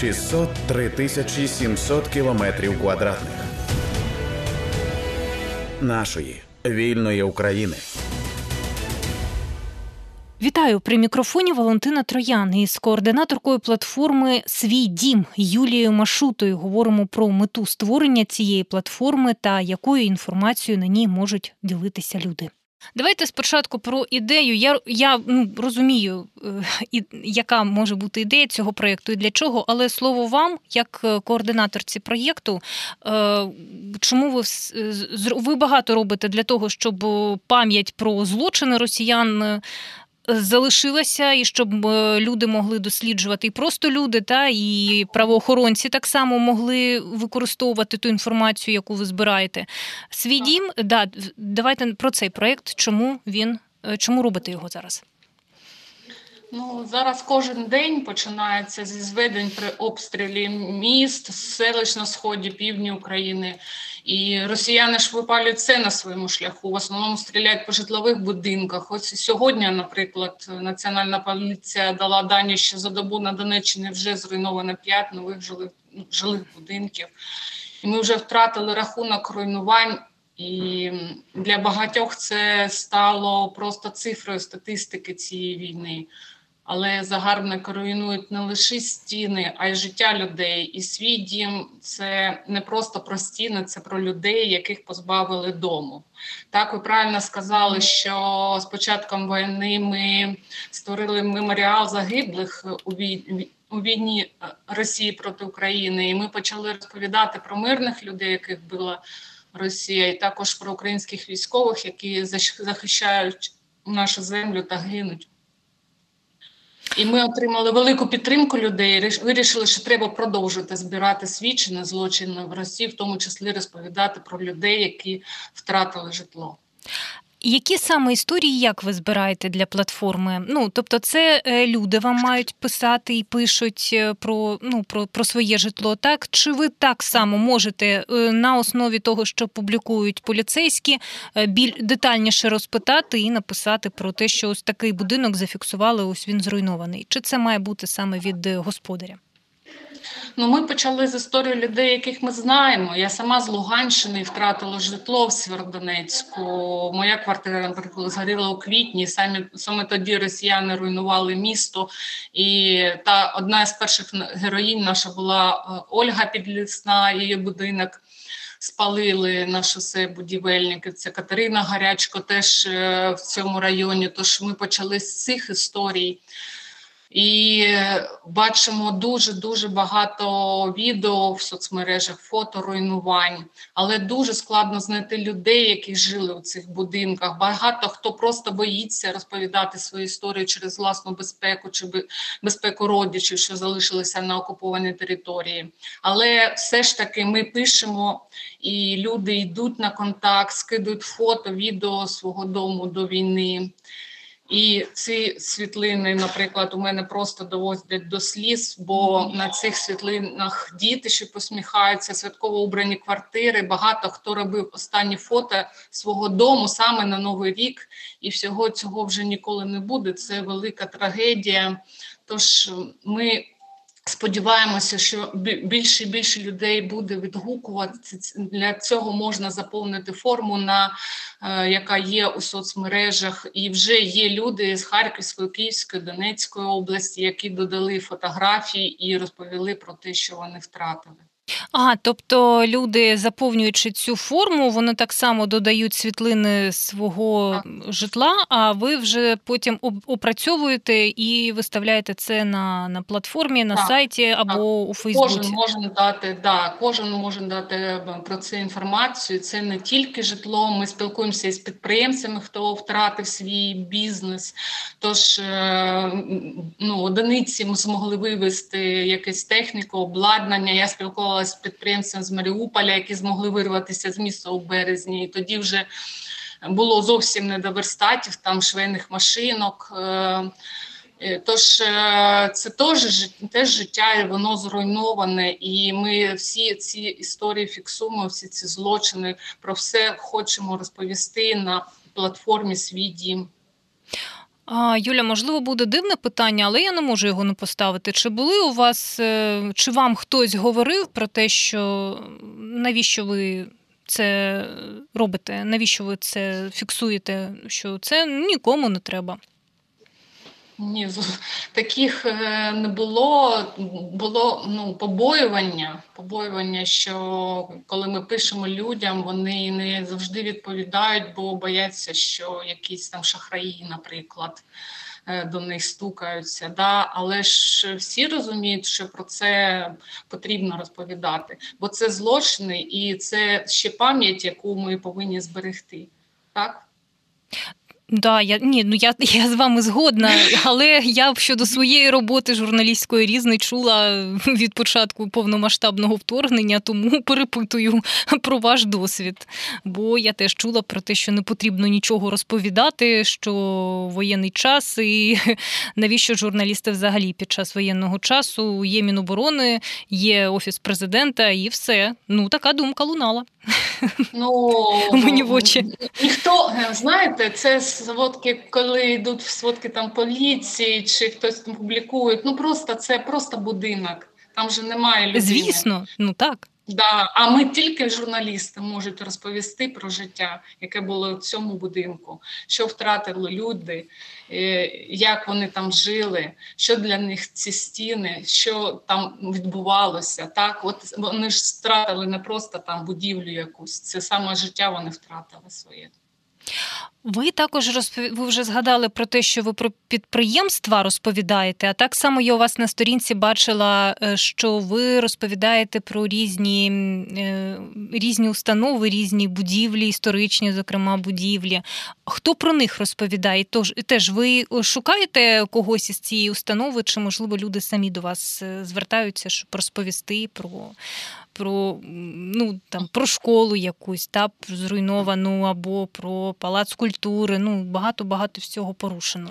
603 тисячі 700 кілометрів квадратних нашої вільної України. Вітаю при мікрофоні Валентина Троян із координаторкою платформи Свій дім Юлією Машутою. Говоримо про мету створення цієї платформи та якою інформацією на ній можуть ділитися люди. Давайте спочатку про ідею. Я я ну, розумію, е, і, яка може бути ідея цього проєкту і для чого, але слово вам, як е, координаторці проєкту, е, чому ви ви багато робите для того, щоб пам'ять про злочини росіян залишилася, і щоб е, люди могли досліджувати і просто люди, та і правоохоронці так само могли використовувати ту інформацію, яку ви збираєте. Свій дім, да, давайте про цей проект, чому він е, чому робите його зараз? Ну зараз кожен день починається зі зведень при обстрілі міст, селищ на сході, півдні України. І росіяни ж випалюють це на своєму шляху. В основному стріляють по житлових будинках. Ось сьогодні, наприклад, національна поліція дала дані, що за добу на Донеччині вже зруйновано п'ять нових жилих жилих будинків. І ми вже втратили рахунок руйнувань. І для багатьох це стало просто цифрою статистики цієї війни але загарбники руйнують не лише стіни, а й життя людей. І свій дім це не просто про стіни, це про людей, яких позбавили дому. Так, ви правильно сказали, що з початком війни ми створили меморіал загиблих у війні. У війні Росії проти України, і ми почали розповідати про мирних людей, яких била Росія, і також про українських військових, які захищають нашу землю та гинуть. І ми отримали велику підтримку людей. Вирішили, що треба продовжувати збирати свідчення злочини в Росії, в тому числі розповідати про людей, які втратили житло. Які саме історії як ви збираєте для платформи? Ну тобто, це е, люди вам мають писати і пишуть е, про ну про, про своє житло, так чи ви так само можете е, на основі того, що публікують поліцейські, біль детальніше розпитати і написати про те, що ось такий будинок зафіксували, ось він зруйнований? Чи це має бути саме від господаря? Ну, ми почали з історії людей, яких ми знаємо. Я сама з Луганщини втратила житло в Сєвєродонецьку. Моя квартира, наприклад, згоріла у квітні. Самі саме тоді росіяни руйнували місто. І та одна з перших героїнь наша була е, Ольга Підлісна, її будинок. Спалили на шосе будівельники. Це Катерина Гарячко теж е, в цьому районі. Тож ми почали з цих історій. І бачимо дуже дуже багато відео в соцмережах, фото руйнувань, але дуже складно знайти людей, які жили у цих будинках. Багато хто просто боїться розповідати свою історію через власну безпеку чи безпеку родичів, що залишилися на окупованій території. Але все ж таки ми пишемо, і люди йдуть на контакт, скидують фото, відео свого дому до війни. І ці світлини, наприклад, у мене просто доводять до сліз, бо на цих світлинах діти ще посміхаються, святково убрані квартири. Багато хто робив останні фото свого дому саме на новий рік, і всього цього вже ніколи не буде. Це велика трагедія. Тож ми Сподіваємося, що більше і більше людей буде відгукуватися. Для цього можна заповнити форму, на е, яка є у соцмережах, і вже є люди з Харківської, Київської, Донецької області, які додали фотографії і розповіли про те, що вони втратили. А, тобто люди, заповнюючи цю форму, вони так само додають світлини свого житла, а ви вже потім опрацьовуєте і виставляєте це на на платформі, на так, сайті або так. у Фейсбуці? Кожен може дати, да, кожен може дати е, про це інформацію. Це не тільки житло. Ми спілкуємося із підприємцями, хто втратив свій бізнес. Тож е, ну, одиниці ми змогли вивести якусь техніку, обладнання. Я спілкувалася з підприємцем з Маріуполя, які змогли вирватися з міста у березні. І тоді вже було зовсім не до верстатів, там швейних машинок. Е, е, тож е, це теж теж життя, і воно зруйноване, і ми всі ці історії фіксуємо, всі ці злочини про все хочемо розповісти на платформі Свій дім. А, Юля, можливо, буде дивне питання, але я не можу його не поставити. Чи були у вас, е, чи вам хтось говорив про те, що навіщо ви це робите? Навіщо ви це фіксуєте? Що це нікому не треба? Ні, таких е, не було. Було ну, побоювання, побоювання, що коли ми пишемо людям, вони не завжди відповідають, бо бояться, що якісь там шахраї, наприклад, е, до них стукаються. Да? Але ж всі розуміють, що про це потрібно розповідати, бо це злочини і це ще пам'ять, яку ми повинні зберегти. Так? Да, я ні, ну я я з вами згодна, але я щодо своєї роботи журналістської різної чула від початку повномасштабного вторгнення, тому перепитую про ваш досвід. Бо я теж чула про те, що не потрібно нічого розповідати, що воєнний час, і навіщо журналісти взагалі під час воєнного часу є Міноборони, є офіс президента, і все. Ну така думка лунала. Ну мені в очі ніхто знаєте, це сводки, коли йдуть в сводки там поліції, чи хтось там публікує. Ну просто це просто будинок. Там же немає людини. Звісно, ну так. Да, а ми тільки журналісти можуть розповісти про життя, яке було в цьому будинку, що втратили люди, е, як вони там жили, що для них ці стіни, що там відбувалося. Так, от вони ж втратили не просто там будівлю якусь, це саме життя вони втратили своє. Ви також розпов... ви вже згадали про те, що ви про підприємства розповідаєте. А так само я у вас на сторінці бачила, е, що ви розповідаєте про різні е, різні установи, різні будівлі, історичні, зокрема, будівлі. Хто про них розповідає? Тож теж ви шукаєте когось із цієї установи, чи можливо люди самі до вас е, звертаються, щоб розповісти про про ну там про школу якусь, та зруйновану, або про палац культури. Ну багато багато всього порушено.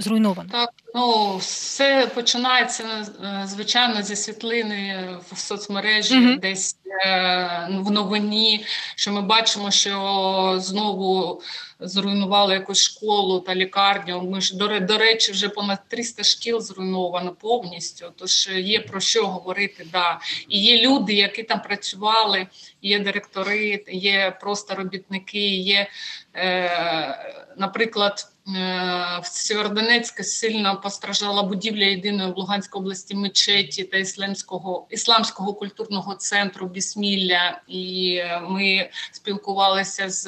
Зруйновано. Так, ну все починається е, звичайно зі світлини в соцмережі, mm-hmm. десь е, в новині, що ми бачимо, що знову зруйнували якусь школу та лікарню. Ми ж до, до речі, вже понад 300 шкіл зруйновано повністю. Тож є про що говорити. Да. І є люди, які там працювали, є директори, є просто робітники, є, е, наприклад. Е, в Сєвєродонецьку сильно постраждала будівля єдиної в Луганській області мечеті та ісламського ісламського культурного центру Бісмілля. І ми спілкувалися з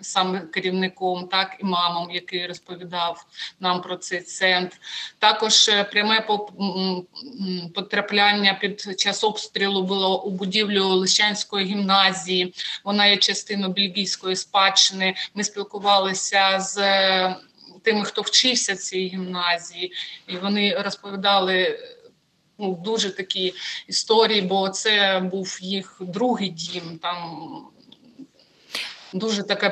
саме керівником, так і мамом, який розповідав нам про цей центр. Також е, пряме потрапляння під час обстрілу було у будівлю Лищанської гімназії. Вона є частиною бельгійської спадщини. Ми спілкувалися з. Е, тими, хто вчився в цій гімназії, і вони розповідали ну, дуже такі історії, бо це був їх другий дім. Там Дуже така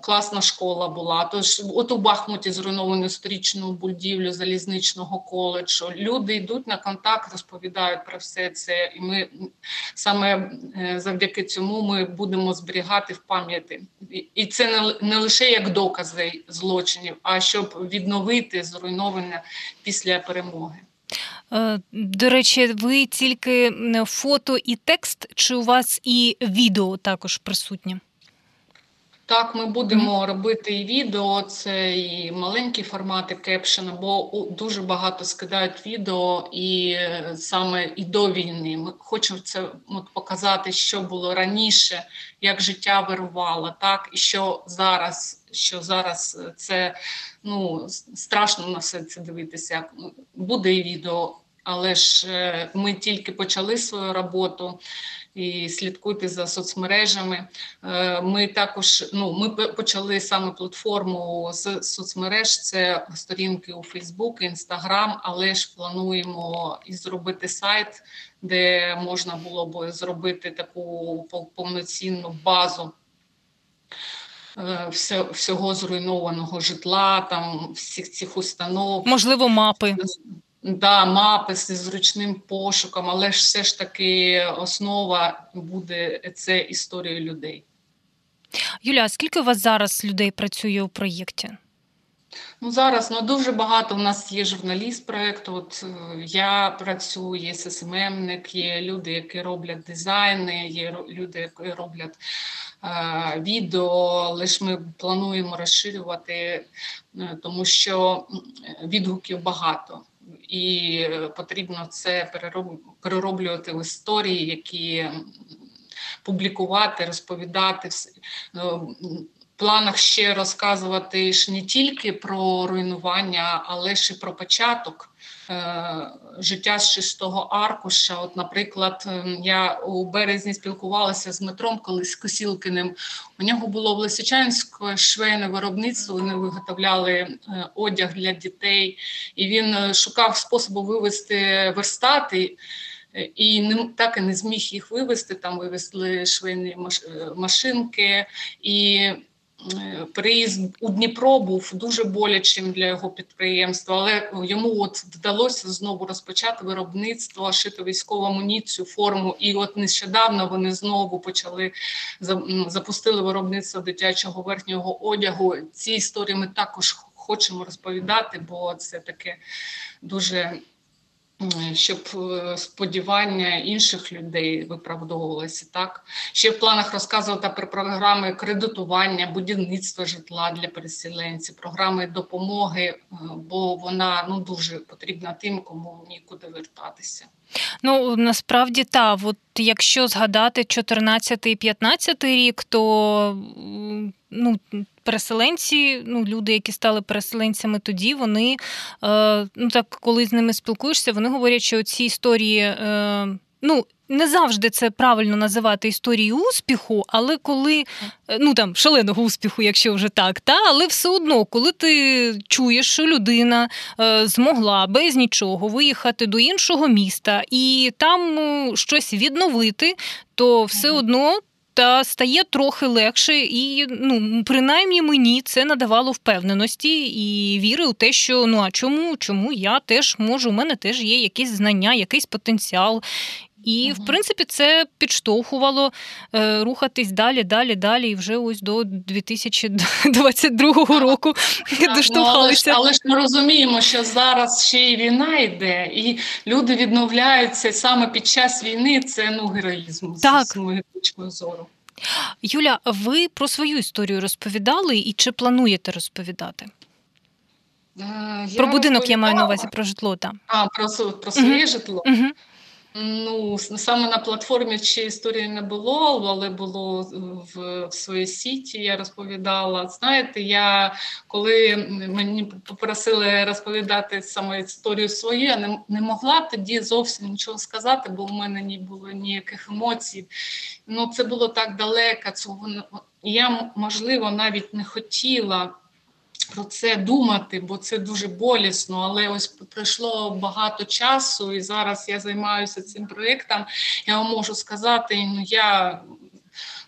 класна школа була. Тож, от у Бахмуті зруйновано сторічну будівлю залізничного коледжу. Люди йдуть на контакт, розповідають про все це, і ми саме е, завдяки цьому ми будемо зберігати в пам'яті. І це не, не лише як докази злочинів, а щоб відновити зруйноване після перемоги. Е, до речі, ви тільки фото і текст, чи у вас і відео також присутнє? Так, ми будемо mm-hmm. робити і відео, це і маленькі формати кепшена, бо дуже багато скидають відео і е, саме і до війни. Ми хочемо це от, показати, що було раніше, як життя вирувало, так і що зараз. Що зараз це ну страшно на все це дивитися. Як Буде і відео, але ж е, ми тільки почали свою роботу і слідкуйте за соцмережами. Е, ми також ну, ми почали саме платформу з соцмереж. Це сторінки у Фейсбук, Інстаграм, але ж плануємо і зробити сайт, де можна було б зробити таку повноцінну базу. Е, всього зруйнованого житла, там всіх цих установ, можливо, мапи. Да, мапи з зручним пошуком, але ж все ж таки основа буде це історія людей. Юля, а скільки у вас зараз людей працює у проєкті? Ну зараз ну дуже багато у нас є журналіст проєкту. От е, я працюю, є ССММник, є люди, які роблять дизайни, є люди, які роблять е, відео. Лише ми плануємо розширювати, е, тому що відгуків багато. І потрібно це перероблювати в історії, які публікувати, розповідати планах ще розказувати ж не тільки про руйнування, але ж і про початок е, життя з чистого аркуша. От, наприклад, ем, я у березні спілкувалася з Дмитром колись Косілкиним. У нього було в Лисичанське швейне виробництво. Вони виготовляли е, одяг для дітей, і він е, шукав способу вивести верстати. І не так і не зміг їх вивезти. Там вивезли швейні машинки, і Е, приїзд у Дніпро був дуже болячим для його підприємства, але йому от вдалося знову розпочати виробництво, шити військову амуніцію, форму. І от нещодавно вони знову почали запустили виробництво дитячого верхнього одягу. Ці історії ми також хочемо розповідати, бо це таке дуже щоб е, сподівання інших людей виправдовувалися так. Ще в планах розказувати про програми кредитування, будівництва житла для переселенців, програми допомоги, е, бо вона ну дуже потрібна тим, кому нікуди вертатися. Ну насправді так, от якщо згадати 14-15 рік, то ну переселенці, ну люди, які стали переселенцями тоді, вони е, ну так, коли з ними спілкуєшся, вони говорять, що ці історії. Ну, не завжди це правильно називати історією успіху, але коли е, ну там шаленого успіху, якщо вже так, та але все одно, коли ти чуєш, що людина е, змогла без нічого виїхати до іншого міста і там е, щось відновити, то все одно та стає трохи легше, і ну принаймні мені це надавало впевненості і віри у те, що ну а чому, чому я теж можу, у мене теж є якісь знання, якийсь потенціал. І, в принципі, це підштовхувало е, рухатись далі, далі, далі, і вже ось до 2022 року доштовхалися. Ну, але, але ж ми розуміємо, що зараз ще й війна йде, і люди відновляються саме під час війни. Це ну героїзм так. з моєї точки зору. Юля, ви про свою історію розповідали і чи плануєте розповідати? Е, я про будинок я маю на увазі про житло. так. А, про про своє uh житло. uh Ну, саме на платформі чи історії не було, але було в, в своїй сіті. Я розповідала. Знаєте, я коли мені попросили розповідати саме історію свою, я не, не могла тоді зовсім нічого сказати, бо в мене не було ніяких емоцій. Ну, це було так далеко. Цього я можливо навіть не хотіла про це думати, бо це дуже болісно. Але ось пройшло багато часу, і зараз я займаюся цим проєктом. Я вам можу сказати, ну я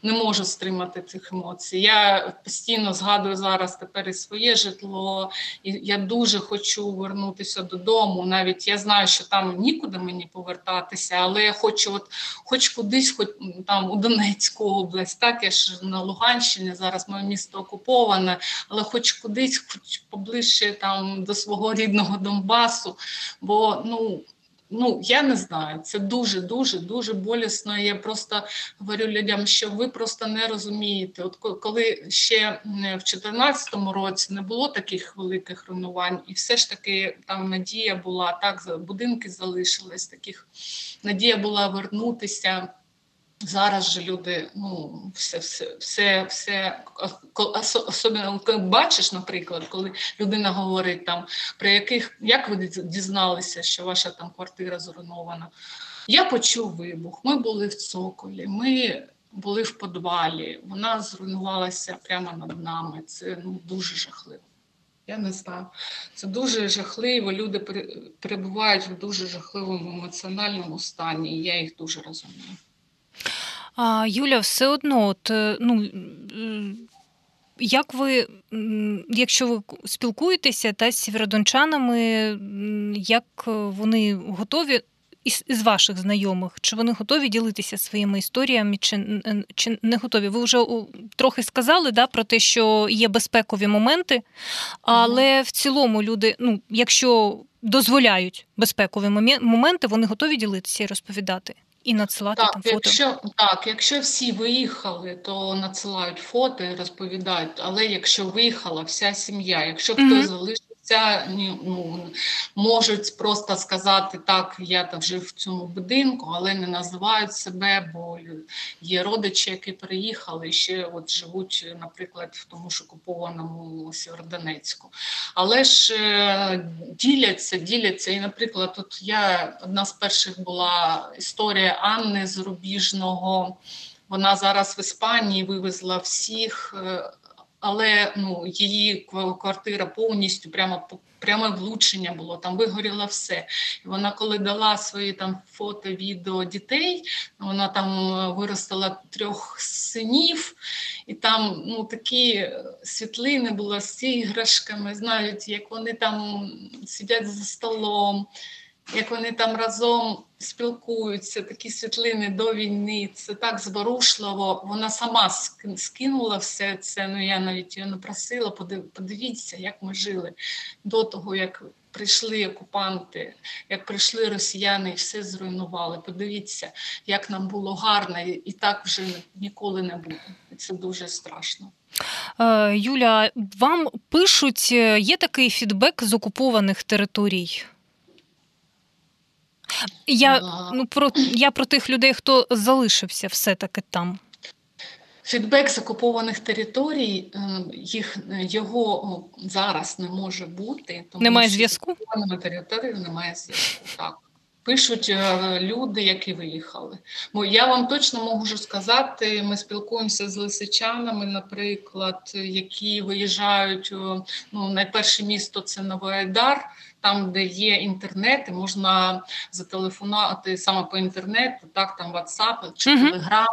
не можу стримати цих емоцій. Я постійно згадую зараз тепер і своє житло, і я дуже хочу вернутися додому. Навіть я знаю, що там нікуди мені повертатися, але я хочу, от хоч кудись, хоч там у Донецьку область, так я ж на Луганщині зараз моє місто окуповане, але хоч кудись, хоч поближче там до свого рідного Донбасу, бо ну. Ну, я не знаю, це дуже, дуже, дуже болісно. Я просто говорю людям, що ви просто не розумієте. От коли ще в 2014 році не було таких великих руйнувань, і все ж таки там надія була так, будинки залишились, таких надія була вернутися. Зараз же люди, ну все, все, все, все особливо коли бачиш, наприклад, коли людина говорить там про яких як ви дізналися, що ваша там квартира зруйнована. Я почув вибух. Ми були в цоколі, ми були в подвалі. Вона зруйнувалася прямо над нами. Це ну дуже жахливо. Я не знаю. Це дуже жахливо. Люди перебувають в дуже жахливому емоціональному стані, і я їх дуже розумію. А, Юля, все одно, от, е, ну. Як ви, якщо ви спілкуєтеся та з сєвєродончанами, як вони готові із, із ваших знайомих, чи вони готові ділитися своїми історіями, чи, чи не готові? Ви вже трохи сказали да, про те, що є безпекові моменти, але в цілому люди, ну, якщо дозволяють безпекові моменти, вони готові ділитися і розповідати. І надсилати Так, там фото. якщо так, якщо всі виїхали, то надсилають фото і розповідають. Але якщо виїхала вся сім'я, якщо хтось залишився, ні, ну можуть просто сказати так, я там жив в цьому будинку, але не називають себе, бо є родичі, які приїхали і ще от живуть, наприклад, в тому ж окупованому Сєвєродонецьку. Але ж е, діляться, діляться. І, наприклад, тут я одна з перших була історія Анни з Рубіжного. Вона зараз в Іспанії вивезла всіх, е, але ну, її квартира повністю прямо пряме влучення було. Там вигоріло все. І вона, коли дала свої там фото, відео дітей, вона там е, виростила трьох синів, і там ну, такі е, світлини були з іграшками, знають, як вони там сидять за столом, як вони там разом спілкуються, такі світлини до війни. Це так зворушливо. Вона сама ски- скинула все це. Ну я навіть її не просила. подив- Подивіться, як ми жили до того, як прийшли окупанти, як прийшли росіяни і все зруйнували. Подивіться, як нам було гарно, і і так вже ніколи не буде. Це дуже страшно. Е, Юля, вам пишуть, е, є такий фідбек з окупованих територій. Я, ну, про, я про тих людей, хто залишився все-таки там. Фідбек з окупованих територій, е, їх його зараз не може бути. Тому Немає зв'язку? територіями немає зв'язку. Так. Пишуть е, люди, які виїхали. Бо я вам точно можу сказати, ми спілкуємося з лисичанами, наприклад, які виїжджають. Ну, найперше місто це Новоайдар, там, де є інтернет, можна зателефонувати саме по інтернету, так там WhatsApp чи. Telegram,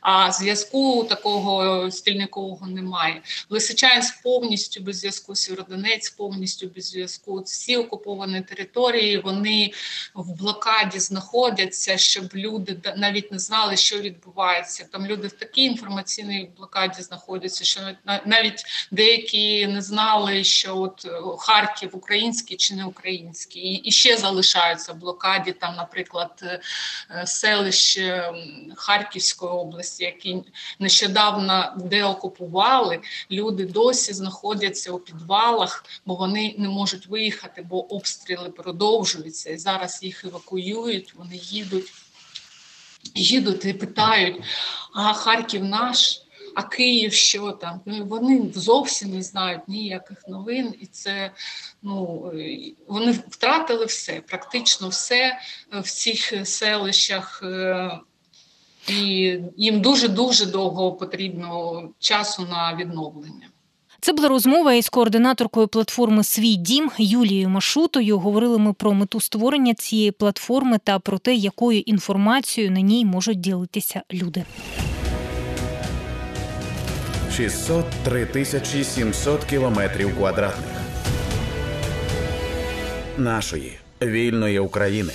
а зв'язку такого стільникового немає. Лисичанськ повністю без зв'язку, Сєвєродонецьк повністю без зв'язку. Всі окуповані території вони в блокаді знаходяться, щоб люди навіть не знали, що відбувається. Там люди в такій інформаційній блокаді знаходяться, що на- навіть деякі не знали, що от е, Харків український чи не український, і, ще залишаються блокаді. Там, наприклад, е, е, селище Харківської області, які нещодавно деокупували, люди досі знаходяться у підвалах, бо вони не можуть виїхати, бо обстріли продовжуються. І зараз їх евакуюють, вони їдуть, їдуть і питають: а Харків наш? А Київ що там? Ну, Вони зовсім не знають ніяких новин, і це ну е, вони втратили все, практично все е, в цих селищах. е, І їм дуже дуже довго потрібно часу на відновлення. Це була розмова із координаторкою платформи Свій дім Юлією Машутою. Говорили ми про мету створення цієї платформи та про те, якою інформацією на ній можуть ділитися люди. 603 тисячі 700 кілометрів квадратних. Нашої вільної України.